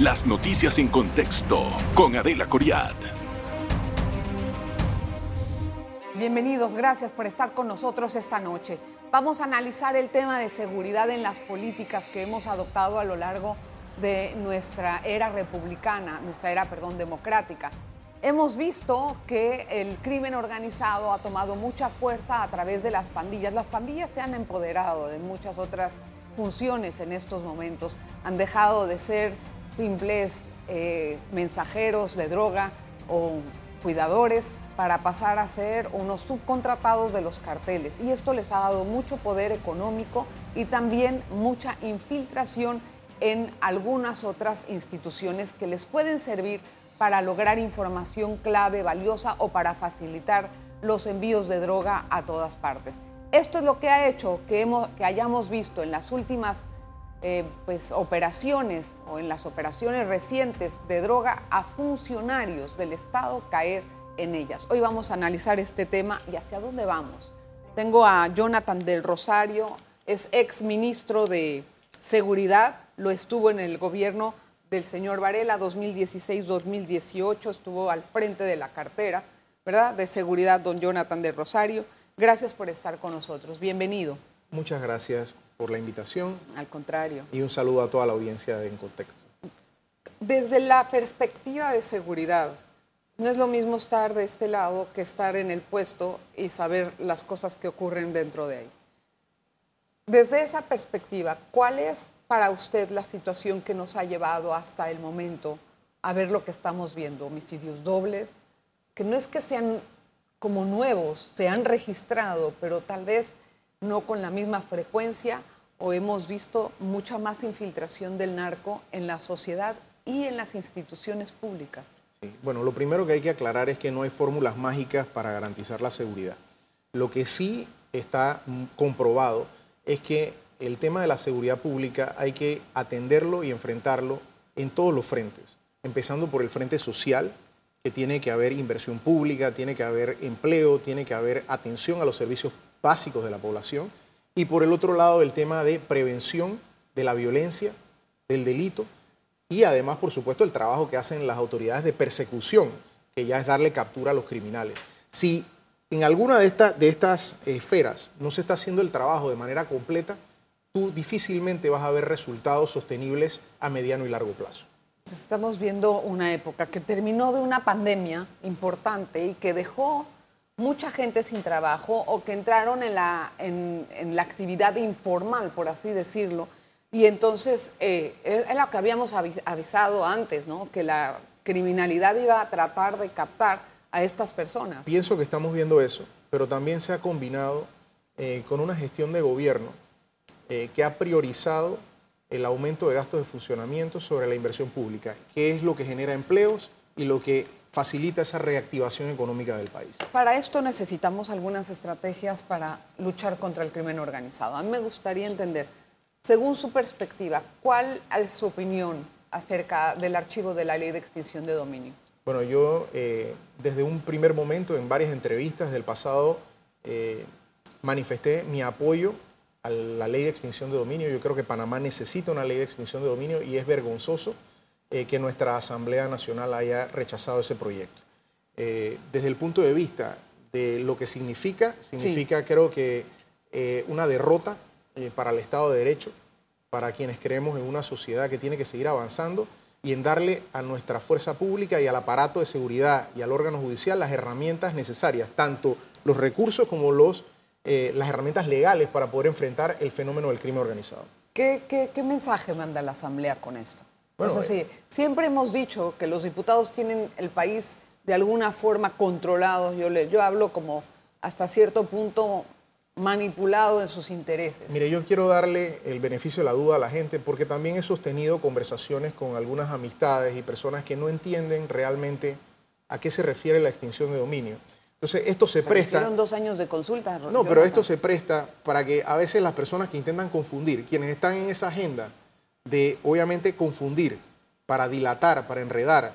Las noticias en contexto con Adela Coriad. Bienvenidos, gracias por estar con nosotros esta noche. Vamos a analizar el tema de seguridad en las políticas que hemos adoptado a lo largo de nuestra era republicana, nuestra era, perdón, democrática. Hemos visto que el crimen organizado ha tomado mucha fuerza a través de las pandillas. Las pandillas se han empoderado de muchas otras funciones en estos momentos. Han dejado de ser simples eh, mensajeros de droga o cuidadores para pasar a ser unos subcontratados de los carteles. Y esto les ha dado mucho poder económico y también mucha infiltración en algunas otras instituciones que les pueden servir para lograr información clave, valiosa o para facilitar los envíos de droga a todas partes. Esto es lo que ha hecho que, hemos, que hayamos visto en las últimas eh, pues, operaciones o en las operaciones recientes de droga a funcionarios del Estado caer en ellas. Hoy vamos a analizar este tema y hacia dónde vamos. Tengo a Jonathan del Rosario, es ex ministro de Seguridad, lo estuvo en el gobierno del señor Varela 2016-2018, estuvo al frente de la cartera, ¿verdad? De seguridad, don Jonathan de Rosario. Gracias por estar con nosotros. Bienvenido. Muchas gracias por la invitación. Al contrario. Y un saludo a toda la audiencia de En Contexto. Desde la perspectiva de seguridad, no es lo mismo estar de este lado que estar en el puesto y saber las cosas que ocurren dentro de ahí. Desde esa perspectiva, ¿cuál es para usted la situación que nos ha llevado hasta el momento a ver lo que estamos viendo? Homicidios dobles, que no es que sean como nuevos, se han registrado, pero tal vez no con la misma frecuencia o hemos visto mucha más infiltración del narco en la sociedad y en las instituciones públicas. Bueno, lo primero que hay que aclarar es que no hay fórmulas mágicas para garantizar la seguridad. Lo que sí está comprobado es que el tema de la seguridad pública hay que atenderlo y enfrentarlo en todos los frentes, empezando por el frente social, que tiene que haber inversión pública, tiene que haber empleo, tiene que haber atención a los servicios básicos de la población, y por el otro lado el tema de prevención de la violencia, del delito, y además, por supuesto, el trabajo que hacen las autoridades de persecución, que ya es darle captura a los criminales. Si en alguna de, de estas esferas no se está haciendo el trabajo de manera completa, tú difícilmente vas a ver resultados sostenibles a mediano y largo plazo. Estamos viendo una época que terminó de una pandemia importante y que dejó mucha gente sin trabajo o que entraron en la, en, la actividad informal, por así decirlo. Y entonces, eh, es lo que habíamos avisado antes, ¿no? que la criminalidad iba a tratar de captar a estas personas. Pienso que estamos viendo eso, pero también se ha combinado eh, con una gestión de gobierno eh, que ha priorizado el aumento de gastos de funcionamiento sobre la inversión pública, que es lo que genera empleos y lo que facilita esa reactivación económica del país. Para esto necesitamos algunas estrategias para luchar contra el crimen organizado. A mí me gustaría entender, según su perspectiva, ¿cuál es su opinión acerca del archivo de la ley de extinción de dominio? Bueno, yo eh, desde un primer momento en varias entrevistas del pasado eh, manifesté mi apoyo a la ley de extinción de dominio. Yo creo que Panamá necesita una ley de extinción de dominio y es vergonzoso eh, que nuestra Asamblea Nacional haya rechazado ese proyecto. Eh, desde el punto de vista de lo que significa, significa creo que eh, una derrota para el Estado de Derecho, para quienes creemos en una sociedad que tiene que seguir avanzando y en darle a nuestra fuerza pública y al aparato de seguridad y al órgano judicial las herramientas necesarias, tanto los recursos como los las herramientas legales para poder enfrentar el fenómeno del crimen organizado. ¿Qué, mensaje manda la Asamblea con esto? Bueno, eh, siempre hemos dicho que los diputados tienen el país de alguna forma controlado. Yo, le, yo hablo como hasta cierto punto manipulado en sus intereses. Mire, yo quiero darle el beneficio de la duda a la gente porque también he sostenido conversaciones con algunas amistades y personas que no entienden realmente a qué se refiere la extinción de dominio. Entonces, esto se presta... Hicieron dos años de consulta. No, pero esto se presta para que a veces las personas que intentan confundir, quienes están en esa agenda de, obviamente, confundir, para dilatar, para enredar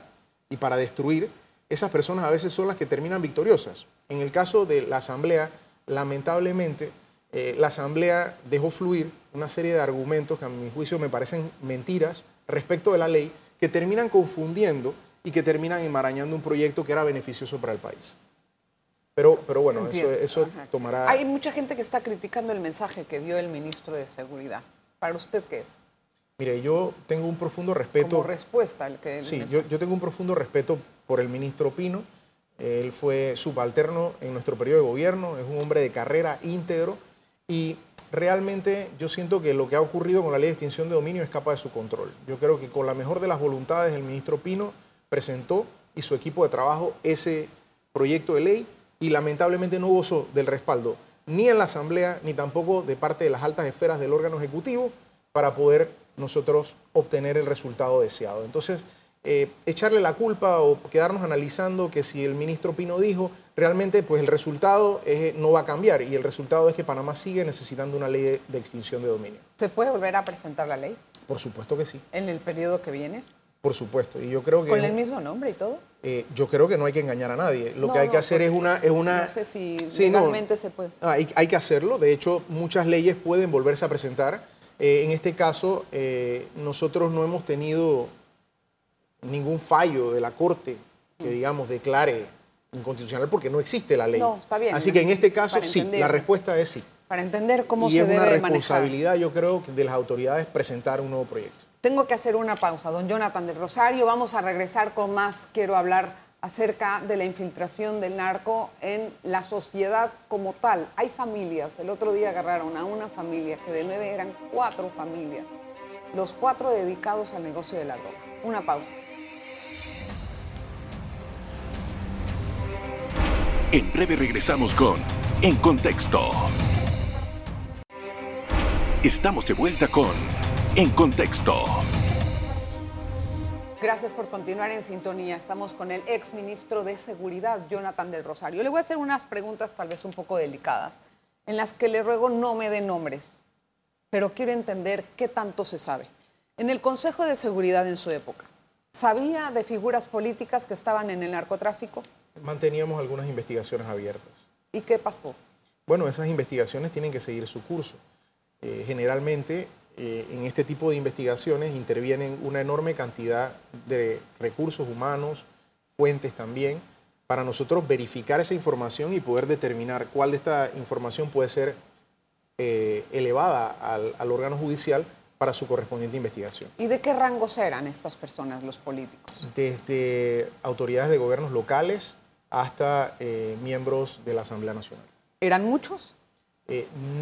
y para destruir, esas personas a veces son las que terminan victoriosas. En el caso de la Asamblea, lamentablemente, eh, la Asamblea dejó fluir una serie de argumentos que a mi juicio me parecen mentiras respecto de la ley que terminan confundiendo y que terminan enmarañando un proyecto que era beneficioso para el país. Pero, pero bueno, eso, eso tomará... Hay mucha gente que está criticando el mensaje que dio el ministro de Seguridad. ¿Para usted qué es? Mire, yo tengo un profundo respeto... Como respuesta al que... sí, yo, yo, tengo un profundo respeto por el ministro Pino. Él fue subalterno en nuestro periodo de gobierno, es un hombre de carrera íntegro y realmente yo siento que lo que ha ocurrido con la ley de extinción de dominio escapa de su control. Yo creo que con la mejor de las voluntades el ministro Pino presentó y su equipo de trabajo ese proyecto de ley y lamentablemente no gozó del respaldo ni en la Asamblea ni tampoco de parte de las altas esferas del órgano ejecutivo para poder nosotros obtener el resultado deseado. Entonces, eh, echarle la culpa o quedarnos analizando que si el ministro Pino dijo, realmente pues el resultado no va a cambiar y el resultado es que Panamá sigue necesitando una ley de, extinción de dominio. ¿Se puede volver a presentar la ley? Por supuesto que sí. ¿En el periodo que viene? Por supuesto, y yo creo que... ¿Con el mismo nombre y todo? Eh, yo creo que no hay que engañar a nadie. Lo que hay que hacer es una, es una... No sé si legalmente se puede. Ah, hay, hay, que hacerlo. De hecho, muchas leyes pueden volverse a presentar. Eh, en este caso, eh, nosotros no hemos tenido ningún fallo de la Corte que, digamos, declare inconstitucional porque no existe la ley. No, está bien. Así que en este caso, sí, la respuesta es sí. Para entender cómo se debe manejar. Y es una responsabilidad, yo creo, de las autoridades presentar un nuevo proyecto. Tengo que hacer una pausa. Don Jonathan del Rosario, vamos a regresar con más. Quiero hablar acerca de la infiltración del narco en la sociedad como tal. Hay familias, el otro día agarraron a una familia, que de nueve eran cuatro familias, los cuatro dedicados al negocio de la droga. Una pausa. En breve regresamos con En Contexto. Estamos de vuelta con en contexto. Gracias por continuar en sintonía. Estamos con el ex ministro de Seguridad, Jonathan del Rosario. Le voy a hacer unas preguntas tal vez un poco delicadas, en las que le ruego no me dé nombres, pero quiero entender qué tanto se sabe. En el Consejo de Seguridad en su época, ¿sabía de figuras políticas que estaban en el narcotráfico? Manteníamos algunas investigaciones abiertas. ¿Y qué pasó? Bueno, esas investigaciones tienen que seguir su curso. Eh, generalmente eh, en este tipo de investigaciones intervienen una enorme cantidad de recursos humanos, fuentes también, para nosotros verificar esa información y poder determinar cuál de esta información puede ser eh, elevada al, órgano judicial para su correspondiente investigación. ¿Y de qué rangos eran estas personas, los políticos? Desde autoridades de gobiernos locales hasta eh, miembros de la Asamblea Nacional. ¿Eran muchos?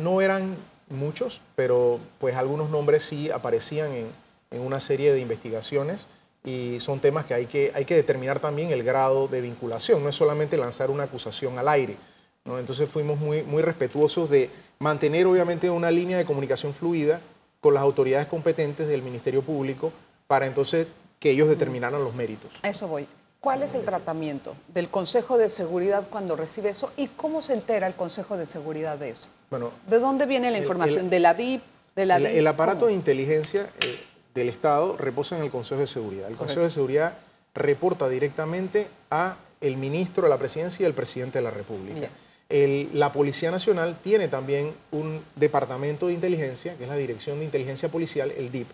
no eran muchos, pero pues algunos nombres sí aparecían en, una serie de investigaciones y son temas que hay, que hay que determinar también el grado de vinculación, no es solamente lanzar una acusación al aire. ¿no? Entonces fuimos muy, muy respetuosos de mantener obviamente una línea de comunicación fluida con las autoridades competentes del Ministerio Público para entonces que ellos determinaran los méritos. A eso voy. ¿Cuál es el tratamiento del Consejo de Seguridad cuando recibe eso y cómo se entera el Consejo de Seguridad de eso? Bueno, ¿De dónde viene la información? ¿De la DIP? De la el, aparato de inteligencia eh, del Estado reposa en el Consejo de Seguridad. El Consejo de Seguridad reporta directamente a el ministro de la Presidencia y el presidente de la República. la Policía Nacional tiene también un departamento de inteligencia, que es la Dirección de Inteligencia Policial, el DIP.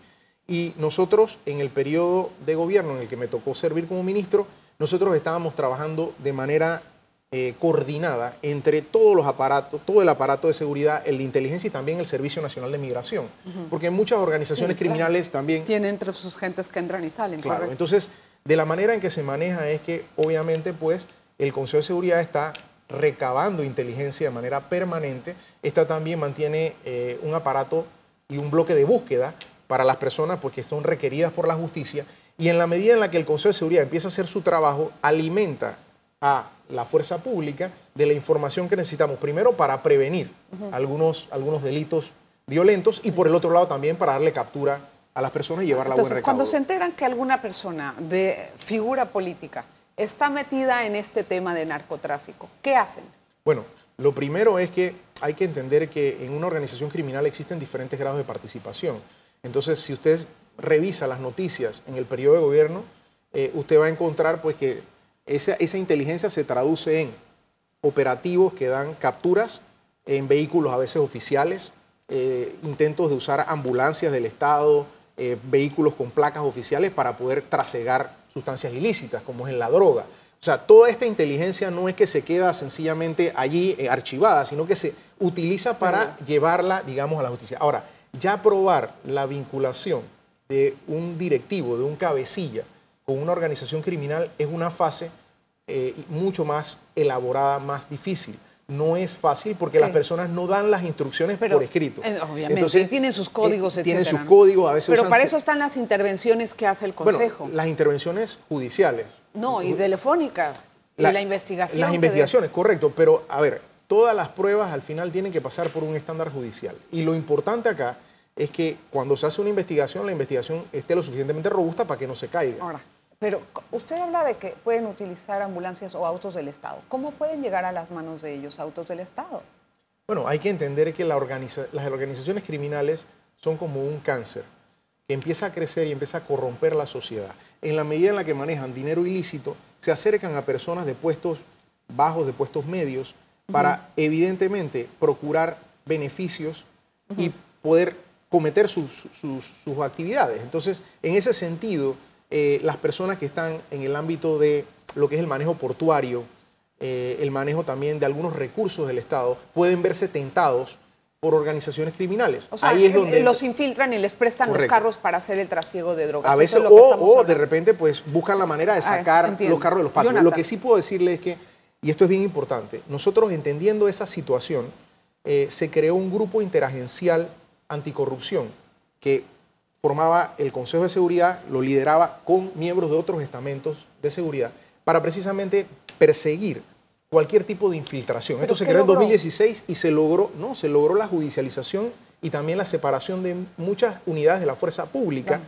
Y nosotros, en el periodo de gobierno en el que me tocó servir como ministro, nosotros estábamos trabajando de manera eh, coordinada entre todos los aparatos, todo el aparato de seguridad, el de inteligencia y también el Servicio Nacional de Migración. Porque muchas organizaciones criminales también... Tienen entre sus gentes que entran y salen. Claro, entonces, de la manera en que se maneja es que, obviamente, pues, el Consejo de Seguridad está recabando inteligencia de manera permanente. Esta también mantiene eh, un aparato y un bloque de búsqueda para las personas porque son requeridas por la justicia y en la medida en la que el Consejo de Seguridad empieza a hacer su trabajo, alimenta a la fuerza pública de la información que necesitamos, primero para prevenir algunos, algunos delitos violentos y por el otro lado también para darle captura a las personas y llevarla a buen recaudo. Cuando se enteran que alguna persona de figura política está metida en este tema de narcotráfico, ¿qué hacen? Bueno, lo primero es que hay que entender que en una organización criminal existen diferentes grados de participación. Entonces, si usted revisa las noticias en el periodo de gobierno, eh, usted va a encontrar pues, que esa, esa, inteligencia se traduce en operativos que dan capturas en vehículos a veces oficiales, eh, intentos de usar ambulancias del Estado, eh, vehículos con placas oficiales para poder trasegar sustancias ilícitas, como es la droga. O sea, toda esta inteligencia no es que se queda sencillamente allí eh, archivada, sino que se utiliza para llevarla, digamos, a la justicia. Ahora, ya probar la vinculación de un directivo, de un cabecilla, con una organización criminal es una fase eh, mucho más elaborada, más difícil no es fácil porque las personas no dan las instrucciones por escrito. Eh, obviamente, Entonces, tienen sus códigos, eh, Tienen sus códigos, a veces Pero para eso están las intervenciones que hace el Consejo. las intervenciones judiciales. No, y telefónicas. y la investigación. Las investigaciones, correcto. Pero, a ver, todas las pruebas al final tienen que pasar por un estándar judicial. Y lo importante acá es que cuando se hace una investigación, la investigación esté lo suficientemente robusta para que no se caiga. Ahora, pero usted habla de que pueden utilizar ambulancias o autos del Estado. ¿Cómo pueden llegar a las manos de ellos autos del Estado? Bueno, hay que entender que las organizaciones criminales son como un cáncer que empieza a crecer y empieza a corromper la sociedad. En la medida en la que manejan dinero ilícito, se acercan a personas de puestos bajos, de puestos medios, para evidentemente procurar beneficios y poder cometer sus, sus actividades. Entonces, en ese sentido, eh, las personas que están en el ámbito de lo que es el manejo portuario, eh, el manejo también de algunos recursos del Estado, pueden verse tentados por organizaciones criminales. O sea, Ahí es donde los infiltran y les prestan los carros para hacer el trasiego de drogas. A veces, o, de repente, pues buscan la manera de sacar los carros de los patios. Lo que sí puedo decirle es que, y esto es bien importante, nosotros entendiendo esa situación, eh, se creó un grupo interagencial anticorrupción que formaba el Consejo de Seguridad, lo lideraba con miembros de otros estamentos de seguridad, para precisamente perseguir cualquier tipo de infiltración. Esto se creó en 2016 y se logró, no, se logró la judicialización y también la separación de muchas unidades de la fuerza pública.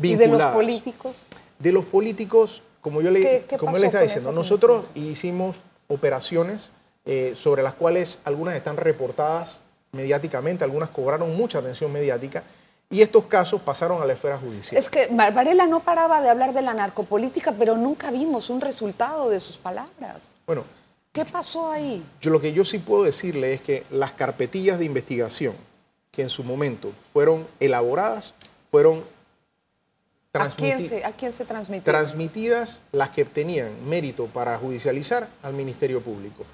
¿Y de los políticos? De los políticos, como yo le, como le estaba diciendo, nosotros hicimos operaciones eh, sobre las cuales algunas están reportadas mediáticamente, algunas cobraron mucha atención mediática y estos casos pasaron a la esfera judicial. Es que Varela no paraba de hablar de la narcopolítica, pero nunca vimos un resultado de sus palabras. Bueno. ¿Qué pasó ahí? Yo lo que yo sí puedo decirle es que las carpetillas de investigación que en su momento fueron elaboradas fueron ¿A quién, se, ¿A quién se transmitieron? Transmitidas las que tenían mérito para judicializar al Ministerio Público.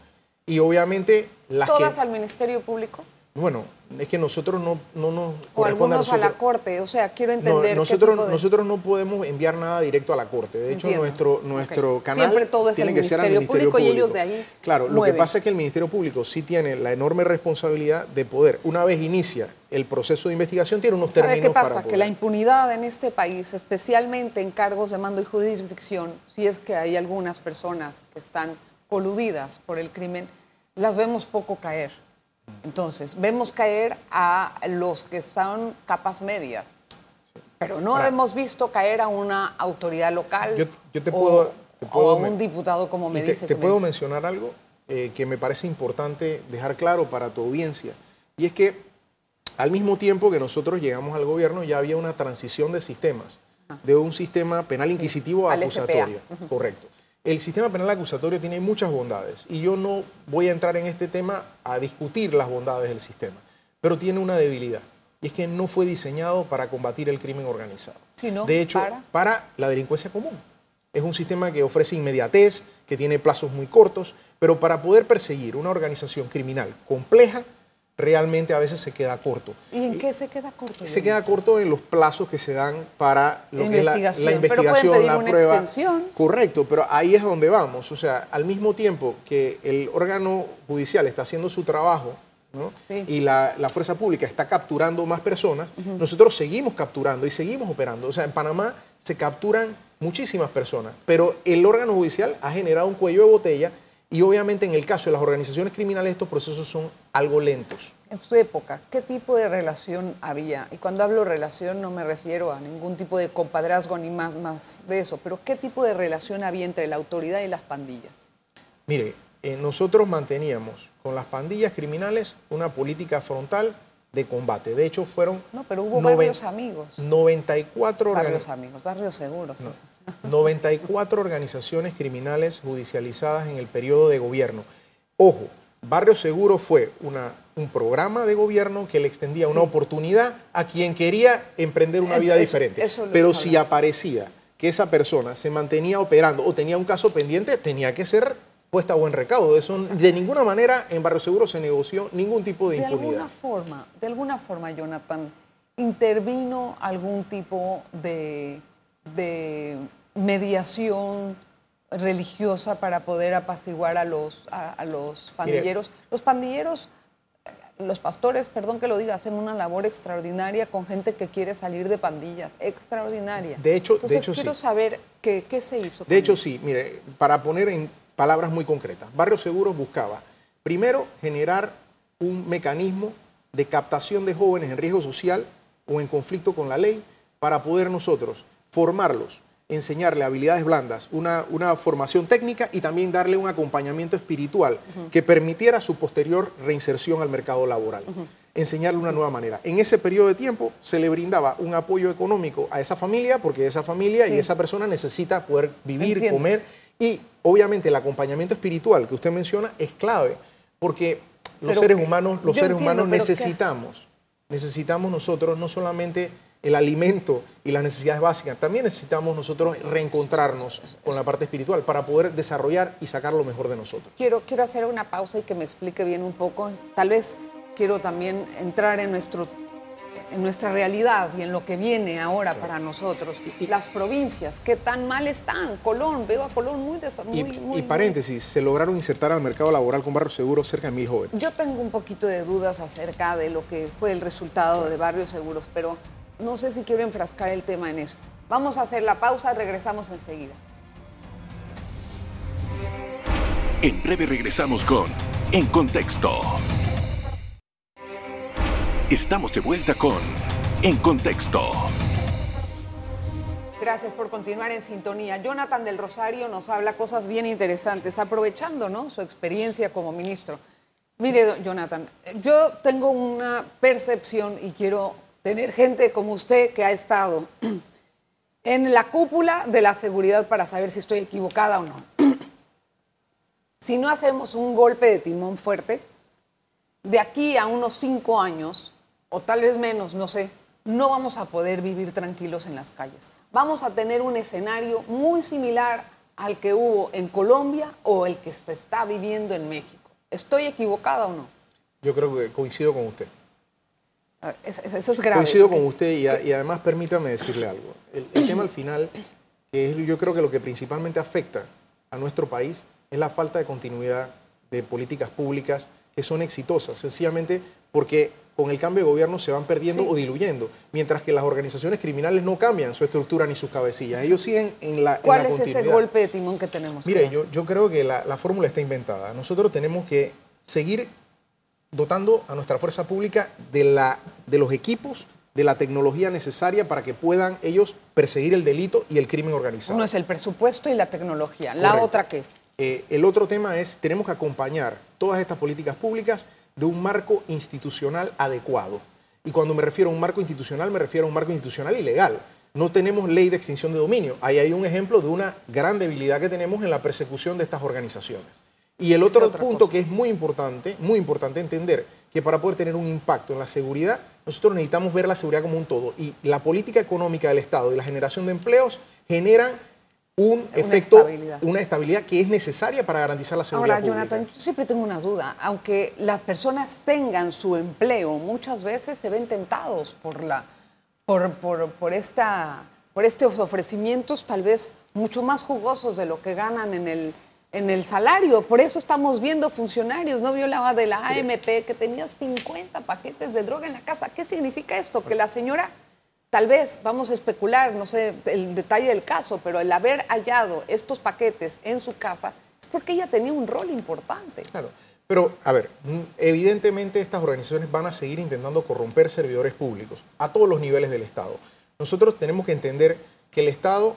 Y obviamente las ¿Todas al Ministerio Público? Bueno, es que nosotros no, no nos o algunos a, la corte, o sea, quiero entender. nosotros, nosotros no podemos enviar nada directo a la corte. De hecho, nuestro, nuestro canal Siempre todo es tiene el que ser al Ministerio Público, y ellos de ahí. Claro, lo que pasa es que el Ministerio Público sí tiene la enorme responsabilidad de poder, una vez inicia el proceso de investigación, tiene unos ¿Sabe qué pasa? que la impunidad en este país, especialmente en cargos de mando y jurisdicción, si es que hay algunas personas que están coludidas por el crimen, las vemos poco caer. Entonces, vemos caer a los que son capas medias, pero no hemos visto caer a una autoridad local yo, te puedo, o, a un diputado, como me te, dice. Te puedo mencionar algo eh, que me parece importante dejar claro para tu audiencia, y es que al mismo tiempo que nosotros llegamos al gobierno ya había una transición de sistemas, de un sistema penal inquisitivo a. acusatorio, correcto. El sistema penal acusatorio tiene muchas bondades y yo no voy a entrar en este tema a discutir las bondades del sistema, pero tiene una debilidad y es que no fue diseñado para combatir el crimen organizado. Sino de hecho, para... para la delincuencia común. Es un sistema que ofrece inmediatez, que tiene plazos muy cortos, pero para poder perseguir una organización criminal compleja, realmente a veces se queda corto. ¿Y en qué se queda corto? Se queda corto en los plazos que se dan para lo que es la, investigación, pero pueden pedir una extensión. Correcto, pero ahí es donde vamos. O sea, al mismo tiempo que el órgano judicial está haciendo su trabajo y la, fuerza pública está capturando más personas, nosotros seguimos capturando y seguimos operando. O sea, en Panamá se capturan muchísimas personas, pero el órgano judicial ha generado un cuello de botella y obviamente en el caso de las organizaciones criminales estos procesos son algo lentos. En su época, ¿qué tipo de relación había? Y cuando hablo relación no me refiero a ningún tipo de compadrazgo ni más, más de eso, pero ¿qué tipo de relación había entre la autoridad y las pandillas? Mire, eh, nosotros manteníamos con las pandillas criminales una política frontal de combate. De hecho, fueron... No, pero hubo varios amigos. 94... Varios amigos, barrios seguros. 94 organizaciones criminales judicializadas en el periodo de gobierno. Ojo, Barrio Seguro fue una, un programa de gobierno que le extendía una oportunidad a quien quería emprender una vida diferente. Pero si aparecía que esa persona se mantenía operando o tenía un caso pendiente, tenía que ser puesta a buen recaudo. Eso, de ninguna manera en Barrio Seguro se negoció ningún tipo de, impunidad. De alguna forma, de alguna forma, Jonathan, intervino algún tipo de, de mediación religiosa para poder apaciguar a los, a, los pandilleros. los pandilleros, los pastores, perdón que lo diga, hacen una labor extraordinaria con gente que quiere salir de pandillas, extraordinaria. De hecho, Entonces, de hecho quiero saber qué, qué, se hizo. De hecho, sí, mire, para poner en palabras muy concretas, Barrio Seguro buscaba, primero, generar un mecanismo de captación de jóvenes en riesgo social o en conflicto con la ley para poder nosotros formarlos enseñarle habilidades blandas, una, una, formación técnica y también darle un acompañamiento espiritual que permitiera su posterior reinserción al mercado laboral. Enseñarle una nueva manera. En ese periodo de tiempo se le brindaba un apoyo económico a esa familia, porque esa familia y esa persona necesita poder vivir, comer. Y obviamente el acompañamiento espiritual que usted menciona es clave, porque los seres humanos, los seres humanos necesitamos, necesitamos nosotros no solamente el alimento y las necesidades básicas, también necesitamos nosotros reencontrarnos con la parte espiritual para poder desarrollar y sacar lo mejor de nosotros. Quiero, quiero hacer una pausa y que me explique bien un poco. Tal vez quiero también entrar en nuestro en nuestra realidad y en lo que viene ahora para nosotros. Y, las provincias, ¿qué tan mal están? Colón, veo a Colón muy muy, y, paréntesis, se lograron insertar al mercado laboral con Barrio Seguro cerca de mil jóvenes. Yo tengo un poquito de dudas acerca de lo que fue el resultado de Barrios Seguros, pero no sé si quiero enfrascar el tema en eso. Vamos a hacer la pausa, regresamos enseguida. En breve regresamos con En Contexto. Estamos de vuelta con En Contexto. Gracias por continuar en sintonía. Jonathan del Rosario nos habla cosas bien interesantes, aprovechando ¿no? su experiencia como ministro. Mire, Jonathan, yo tengo una percepción y quiero tener gente como usted que ha estado en la cúpula de la seguridad para saber si estoy equivocada o no. si no hacemos un golpe de timón fuerte, de aquí a unos cinco años, o tal vez menos, no sé, no vamos a poder vivir tranquilos en las calles. Vamos a tener un escenario muy similar al que hubo en Colombia o el que se está viviendo en México. ¿Estoy equivocada o no? Yo creo que coincido con usted. Ah, eso es grave. Coincido con usted y, además permítame decirle algo. El, tema al final, que es yo creo que lo que principalmente afecta a nuestro país es la falta de continuidad de políticas públicas que son exitosas, sencillamente porque con el cambio de gobierno se van perdiendo o diluyendo, mientras que las organizaciones criminales no cambian su estructura ni sus cabecillas. Ellos siguen en la ¿Cuál es ese golpe de timón que tenemos? Mire, yo, yo creo que la, la fórmula está inventada. Nosotros tenemos que seguir dotando a nuestra fuerza pública de, la, de los equipos, de la tecnología necesaria para que puedan ellos perseguir el delito y el crimen organizado. Uno es el presupuesto y la tecnología. ¿La otra qué es? Eh, el otro tema es, tenemos que acompañar todas estas políticas públicas de un marco institucional adecuado. Y cuando me refiero a un marco institucional, me refiero a un marco institucional y legal. No tenemos ley de extinción de dominio. Ahí hay un ejemplo de una gran debilidad que tenemos en la persecución de estas organizaciones. Y el otro punto que es muy importante, muy importante entender, que para poder tener un impacto en la seguridad, nosotros necesitamos ver la seguridad como un todo. Y la política económica del Estado y la generación de empleos generan un efecto, una estabilidad que es necesaria para garantizar la seguridad. Ahora, Jonathan, yo siempre tengo una duda. Aunque las personas tengan su empleo, muchas veces se ven tentados por, la, por, por, por, esta, por estos ofrecimientos tal vez mucho más jugosos de lo que ganan en el en el salario. Por eso estamos viendo funcionarios. No violaba de la AMP que tenía 50 paquetes de droga en la casa. ¿Qué significa esto? Que la señora, tal vez, vamos a especular, no sé el detalle del caso, pero el haber hallado estos paquetes en su casa es porque ella tenía un rol importante. Claro. Pero, a ver, evidentemente estas organizaciones van a seguir intentando corromper servidores públicos a todos los niveles del Estado. Nosotros tenemos que entender que el Estado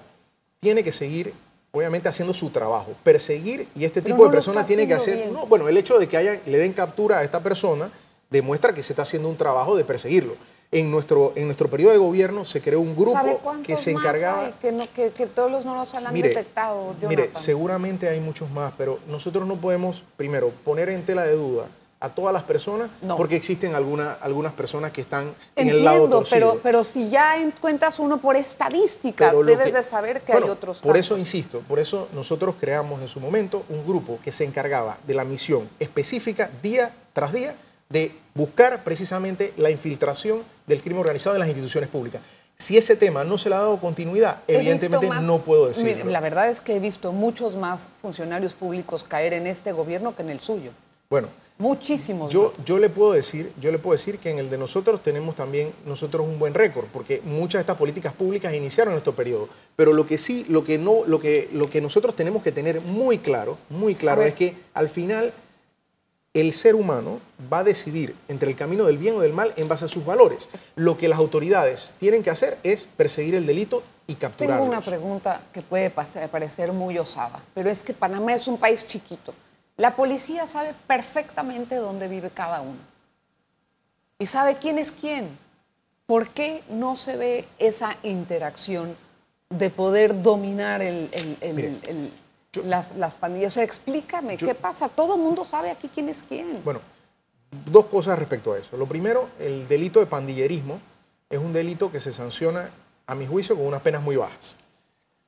tiene que seguir obviamente haciendo su trabajo. Perseguir y este tipo de personas tiene que hacer... bueno, el hecho de que haya, le den captura a esta persona demuestra que se está haciendo un trabajo de perseguirlo. En nuestro, en nuestro periodo de gobierno se creó un grupo ¿Sabe que se más encargaba... hay que, no- que- que todos los no los han Mire, detectado, Mire, seguramente hay muchos más, pero nosotros no podemos, primero, poner en tela de duda a todas las personas, No. porque existen alguna- algunas personas que están en el lado Entiendo, torcido. pero, pero si ya encuentras uno por estadística, debes que- de saber que Bueno, hay otros Por eso insisto, por eso nosotros creamos en su momento un grupo que se encargaba de la misión específica día tras día de buscar precisamente la infiltración del crimen organizado en las instituciones públicas. Si ese tema no se le ha dado continuidad, He evidentemente más- no puedo decirlo. La verdad es que he visto muchos más funcionarios públicos caer en este gobierno que en el suyo. Bueno, Muchísimos Yo, más. yo le puedo decir, yo le puedo decir que en el de nosotros tenemos también nosotros un buen récord, porque muchas de estas políticas públicas iniciaron en nuestro periodo. Pero lo que sí, lo que no, lo que, lo que nosotros tenemos que tener muy claro, muy claro, es que al final el ser humano va a decidir entre el camino del bien o del mal en base a sus valores. Lo que las autoridades tienen que hacer es perseguir el delito y capturarlo. Tengo una pregunta que puede parecer muy osada, pero es que Panamá es un país chiquito. La policía sabe perfectamente dónde vive cada uno y sabe quién es quién. ¿Por qué no se ve esa interacción de poder dominar el- el- el- Mire, el- las, las pandillas? O sea, explícame, yo- ¿qué pasa? Todo el mundo sabe aquí quién es quién. Bueno, dos cosas respecto a eso. Lo primero, el delito de pandillerismo es un delito que se sanciona, a mi juicio, con unas penas muy bajas.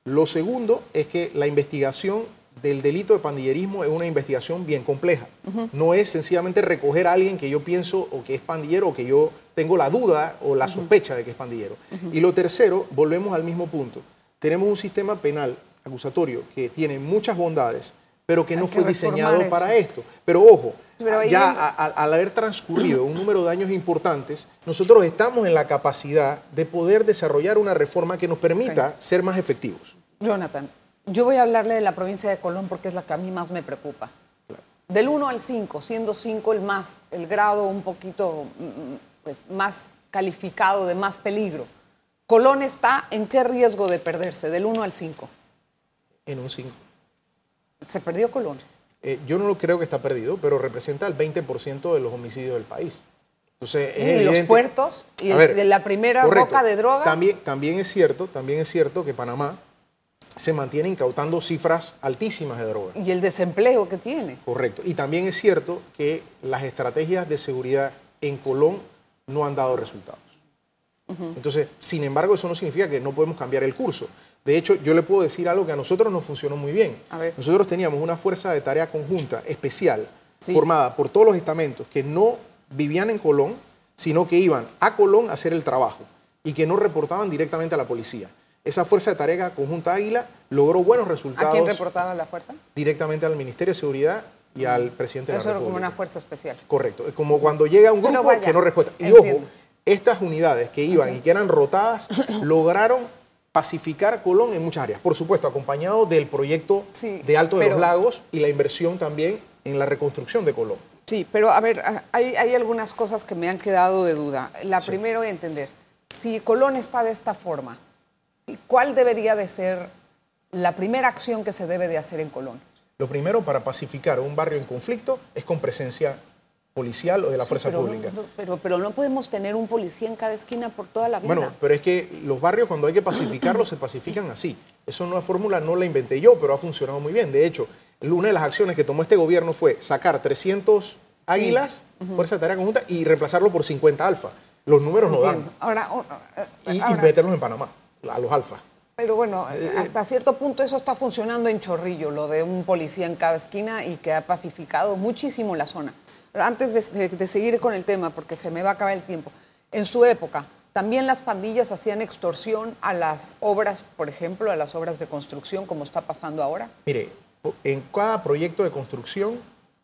Lo segundo es que la investigación del delito de pandillerismo es una investigación bien compleja. No es sencillamente recoger a alguien que yo pienso o que es pandillero o que yo tengo la duda o la sospecha de que es pandillero. Y lo tercero, volvemos al mismo punto. Tenemos un sistema penal acusatorio que tiene muchas bondades, pero que Hay no que fue diseñado eso. para esto. Pero ojo, Pero ya en- a- a- al haber transcurrido un número de años importantes, nosotros estamos en la capacidad de poder desarrollar una reforma que nos permita ser más efectivos. Jonathan, yo voy a hablarle de la provincia de Colón porque es la que a mí más me preocupa. Del 1 al 5, siendo 5 el más, el grado un poquito mm, pues, más calificado de más peligro. Colón está en qué riesgo de perderse, del 1 al 5. En un 5. Se perdió Colón. Eh, yo no lo creo que está perdido, pero representa el 20% de los homicidios del país. Entonces, es Y los evidente- puertos, y el- ver, de la primera correcto. boca de droga. También, también es cierto, también es cierto que Panamá se mantiene incautando cifras altísimas de droga. Y el desempleo que tiene. Correcto. Y también es cierto que las estrategias de seguridad en Colón no han dado resultados. Entonces, sin embargo, eso no significa que no podemos cambiar el curso. De hecho, yo le puedo decir algo que a nosotros nos funcionó muy bien. A ver. Nosotros teníamos una fuerza de tarea conjunta especial Sí. formada por todos los estamentos que no vivían en Colón, sino que iban a Colón a hacer el trabajo y que no reportaban directamente a la policía. Esa fuerza de tarea conjunta Águila logró buenos ¿A resultados quién reportaba la fuerza? directamente al Ministerio de Seguridad y al presidente de Eso la era como República. una fuerza especial. Correcto. Es como cuando llega un grupo que no responde. Y entiendo. ojo, estas unidades que iban y que eran rotadas lograron pacificar Colón en muchas áreas. Por supuesto, acompañado del proyecto Sí, de Alto de pero- los Lagos y la inversión también en la reconstrucción de Colón. Sí, pero a ver, a- hay, hay algunas cosas que me han quedado de duda. La primero, entender, si Colón está de esta forma, ¿sí? ¿Cuál debería de ser la primera acción que se debe de hacer en Colón? Lo primero para pacificar un barrio en conflicto es con presencia policial o de la Sí, fuerza pero, pública. no- pero, pero no podemos tener un policía en cada esquina por toda la vida. Bueno, pero es que los barrios cuando hay que pacificarlos se pacifican así. Eso no es fórmula, no la inventé yo, pero ha funcionado muy bien. De hecho, una de las acciones que tomó este gobierno fue sacar 300 águilas, fuerza de tarea conjunta, y reemplazarlo por 50 alfa. Los números no dan. Ahora, eh, Y, y meterlos en Panamá, a los alfa. Pero bueno, hasta cierto punto eso está funcionando en Chorrillo, lo de un policía en cada esquina y que ha pacificado muchísimo la zona. Pero antes de, de- de seguir con el tema, porque se me va a acabar el tiempo, en su época, también las pandillas hacían extorsión a las obras, por ejemplo, a las obras de construcción, como está pasando ahora. Mire, en cada proyecto de construcción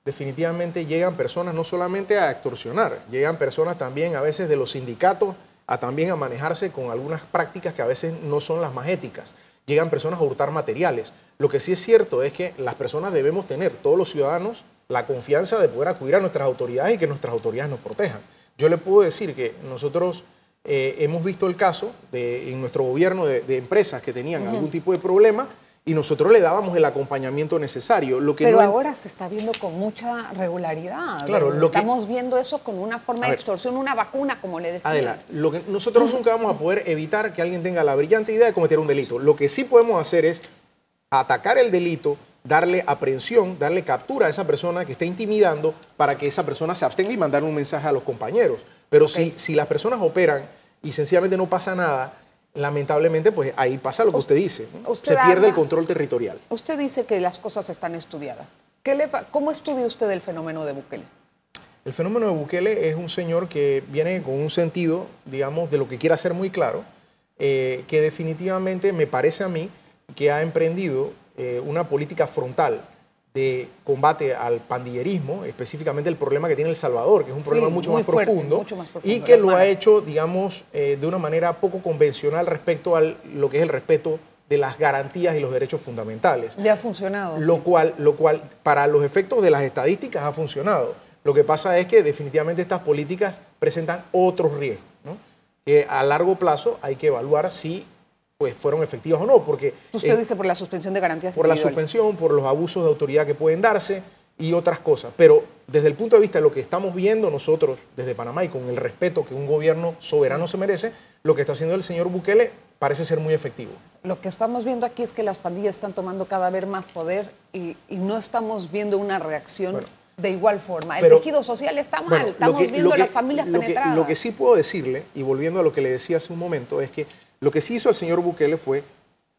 definitivamente llegan personas no solamente a extorsionar, llegan personas también a veces de los sindicatos a también a manejarse con algunas prácticas que a veces no son las más éticas. Llegan personas a hurtar materiales. Lo que sí es cierto es que las personas debemos tener, todos los ciudadanos, la confianza de poder acudir a nuestras autoridades y que nuestras autoridades nos protejan. Yo le puedo decir que nosotros eh, hemos visto el caso de, en nuestro gobierno de, de empresas que tenían algún tipo de problema y nosotros le dábamos el acompañamiento necesario. Lo que Pero no ahora se está viendo con mucha regularidad. Claro, lo que- Estamos viendo eso con una forma A de ver. extorsión, una vacuna, como le decía. Adela, lo que nosotros nunca vamos a poder evitar que alguien tenga la brillante idea de cometer un delito. Lo que sí podemos hacer es atacar el delito, darle aprehensión, darle captura a esa persona que está intimidando para que esa persona se abstenga y mandar un mensaje a los compañeros. Pero si, si las personas operan y sencillamente no pasa nada, lamentablemente, pues ahí pasa lo que usted dice. Se pierde habla- el control territorial. Usted dice que las cosas están estudiadas. ¿Qué le pa- ¿Cómo estudia usted el fenómeno de Bukele? El fenómeno de Bukele es un señor que viene con un sentido, digamos, de lo que quiere hacer muy claro, eh, que definitivamente me parece a mí que ha emprendido eh, una política frontal de combate al pandillerismo, específicamente el problema que tiene El Salvador, que es un Sí, problema mucho más, fuerte, profundo, mucho más profundo, y que lo ha hecho, digamos, eh, de una manera poco convencional respecto a lo que es el respeto de las garantías y los derechos fundamentales Le ha funcionado. lo sí. cual, lo cual para los efectos de las estadísticas ha funcionado. Lo que pasa es que definitivamente estas políticas presentan otros riesgos, ¿no? que a largo plazo hay que evaluar si pues, fueron efectivas o no, porque Usted eh, dice por la suspensión de garantías por la suspensión, por los abusos de autoridad que pueden darse y otras cosas. Pero desde el punto de vista de lo que estamos viendo nosotros desde Panamá y con el respeto que un gobierno soberano se merece, lo que está haciendo el señor Bukele parece ser muy efectivo. Lo que estamos viendo aquí es que las pandillas están tomando cada vez más poder y, y no estamos viendo una reacción Bueno. de igual forma. El Pero- tejido social está mal, Bueno, estamos que- viendo que- las familias lo que- penetradas. lo que sí puedo decirle, y volviendo a lo que le decía hace un momento, es que lo que sí hizo el señor Bukele fue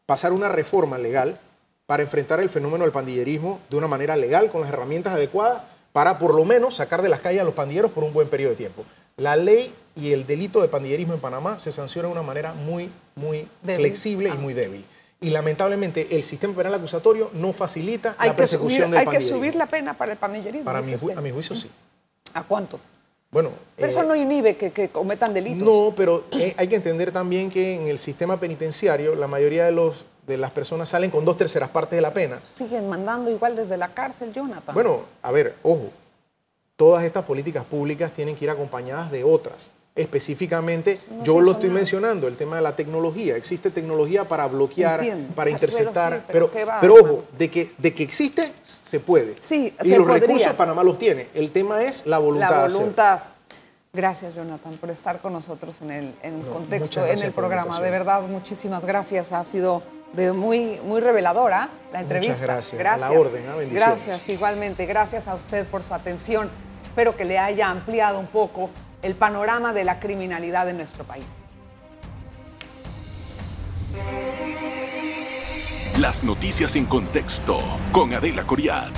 pasar una reforma legal para enfrentar el fenómeno del pandillerismo de una manera legal, con las herramientas adecuadas, para por lo menos sacar de las calles a los pandilleros por un buen periodo de tiempo. La ley y el delito de pandillerismo en Panamá se sanciona de una manera muy, muy Débil. flexible Ah. y muy débil. Y lamentablemente el sistema penal acusatorio no facilita hay la que, persecución subir, del hay que subir la pena para el pandillerismo. Para mi, a mi juicio sí. ¿A cuánto? Bueno, Pero eh, eso no inhibe que, que cometan delitos. No, pero eh, hay que entender también que en el sistema penitenciario la mayoría de, los, de las personas salen con dos terceras partes de la pena. Siguen mandando igual desde la cárcel, Jonathan. Bueno, a ver, ojo, todas estas políticas públicas tienen que ir acompañadas de otras. Específicamente, No yo lo estoy nada. mencionando, el tema de la tecnología. Existe tecnología para bloquear, Entiendo. para Pero interceptar, sí, pero pero, ojo, de que, de que existe, se puede. Sí, y se los podría. recursos Panamá los tiene. El tema es la voluntad. la voluntad. Gracias, Jonathan, por estar con nosotros en el, en No, contexto, muchas en gracias el programa. De verdad, muchísimas gracias. Ha sido de muy, muy reveladora la entrevista. gracias. A la orden. Gracias, igualmente. Gracias a usted por su atención. Espero que le haya ampliado un poco el panorama de la criminalidad en nuestro país. Las noticias en contexto con Adela Coriad.